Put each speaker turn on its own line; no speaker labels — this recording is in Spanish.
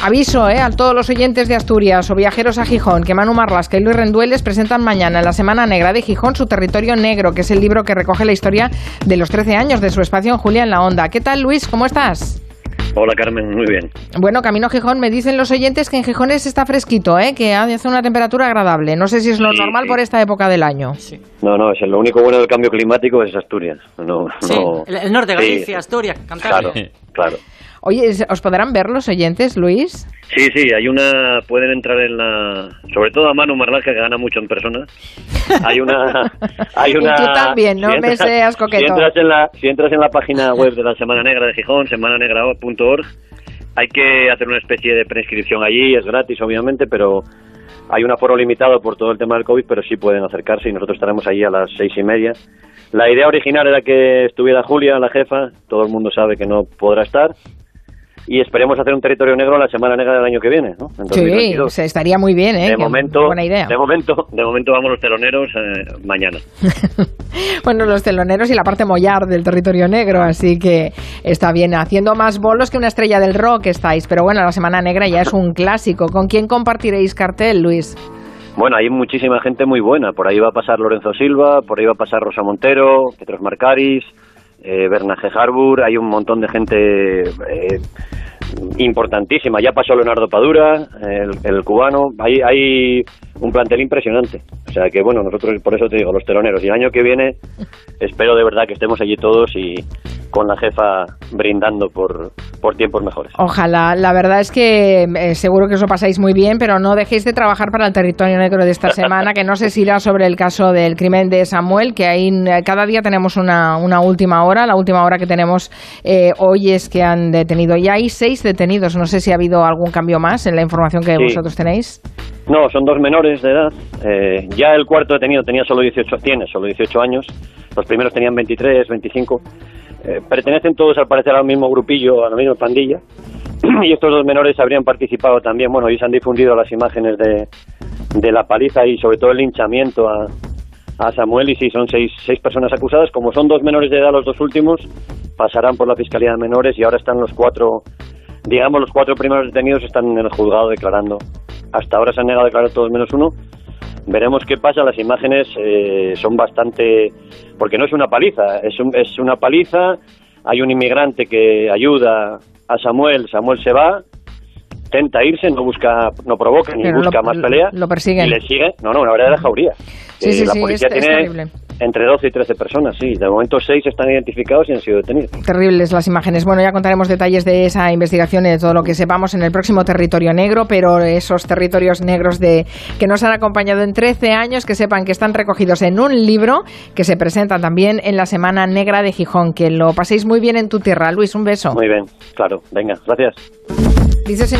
aviso eh, a todos los oyentes de Asturias o viajeros a Gijón que Manu Marlasca y Luis Rendueles presentan mañana en la Semana Negra de Gijón su territorio negro, que es el libro que recoge la historia de los 13 años de su espacio en Julia en la Onda. ¿Qué tal, Luis? ¿Cómo estás?
Hola Carmen, muy bien.
Bueno, camino a Gijón, me dicen los oyentes que en Gijón está fresquito, ¿eh? que hace una temperatura agradable. No sé si es lo normal por esta época del año.
No, no, es lo único bueno del cambio climático es Asturias. No, no...
El, norte, Galicia, Asturias, Cantabria.
Claro, claro.
Oye, ¿os podrán ver los oyentes, Luis?
Sí, sí, hay una, pueden entrar en la, sobre todo a Manu Marlaje que gana mucho en persona. Hay una, hay una.
y tú también, no me seas coqueto.
Si entras en la, si entras en la página web de la Semana Negra de Gijón, semananegra.org, hay que hacer una especie de prescripción allí, es gratis obviamente, pero hay un aforo limitado por todo el tema del COVID, pero sí pueden acercarse y nosotros estaremos allí a las seis y media. La idea original era que estuviera Julia, la jefa, todo el mundo sabe que no podrá estar, y esperemos hacer un territorio negro la semana negra del año que viene, ¿no?
sí, se estaría muy bien, ¿eh?
De momento,
buena idea.
De momento, de momento vamos los teloneros eh, mañana.
bueno, los teloneros y la parte mollar del territorio negro, así que está bien, haciendo más bolos que una estrella del rock estáis, pero bueno, la semana negra ya es un clásico. ¿Con quién compartiréis cartel, Luis?
Bueno, hay muchísima gente muy buena. Por ahí va a pasar Lorenzo Silva, por ahí va a pasar Rosa Montero, Petros Marcaris, eh, Bernaje Harbour, hay un montón de gente eh, importantísima. Ya pasó Leonardo Padura, el, cubano. Hay, hay un plantel impresionante. O sea que, bueno, nosotros, por eso te digo, los teloneros. Y el año que viene, espero de verdad que estemos allí todos y con la jefa brindando por, por tiempos mejores.
Ojalá. La verdad es que eh, seguro que os lo pasáis muy bien, pero no dejéis de trabajar para el territorio negro de esta semana, que no sé si irá sobre el caso del crimen de Samuel, que ahí cada día tenemos una, una última hora. La última hora que tenemos eh, hoy es que han detenido. Ya hay seis detenidos. No sé si ha habido algún cambio más en la información que vosotros tenéis.
No, son dos menores de edad. Eh, ya el cuarto detenido tenía solo 18, tiene solo 18 años. Los primeros tenían 23, 25. Eh, pertenecen todos al parecer al mismo grupillo, a la misma pandilla. y estos dos menores habrían participado también. Bueno, y se han difundido las imágenes de, de la paliza y sobre todo el linchamiento a, a Samuel. Y sí, son seis, seis personas acusadas. Como son dos menores de edad los dos últimos, pasarán por la Fiscalía de Menores y ahora están los cuatro digamos, los cuatro primeros detenidos están en el juzgado declarando. Hasta ahora se han negado a declarar todos menos uno. Veremos qué pasa. Las imágenes eh, son bastante. porque no es una paliza, es, es una paliza. Hay un inmigrante que ayuda a Samuel, Samuel se va, intenta irse, no busca, no provoca ni busca más pelea.
Lo persiguen.
Y le sigue. No, no, una verdadera jauría.
Sí, sí, eh, la policía tiene
entre 12 y 13 personas, sí. De momento 6 están identificados y han sido detenidos.
Terribles las imágenes. Bueno, ya contaremos detalles de esa investigación y de todo lo que sepamos en el próximo territorio negro, pero esos territorios negros de que nos han acompañado en 13 años, que sepan que están recogidos en un libro que se presenta también en la Semana Negra de Gijón. Que lo paséis muy bien en tu tierra. Luis, un beso.
Muy bien, claro. Venga, gracias.
Dice señor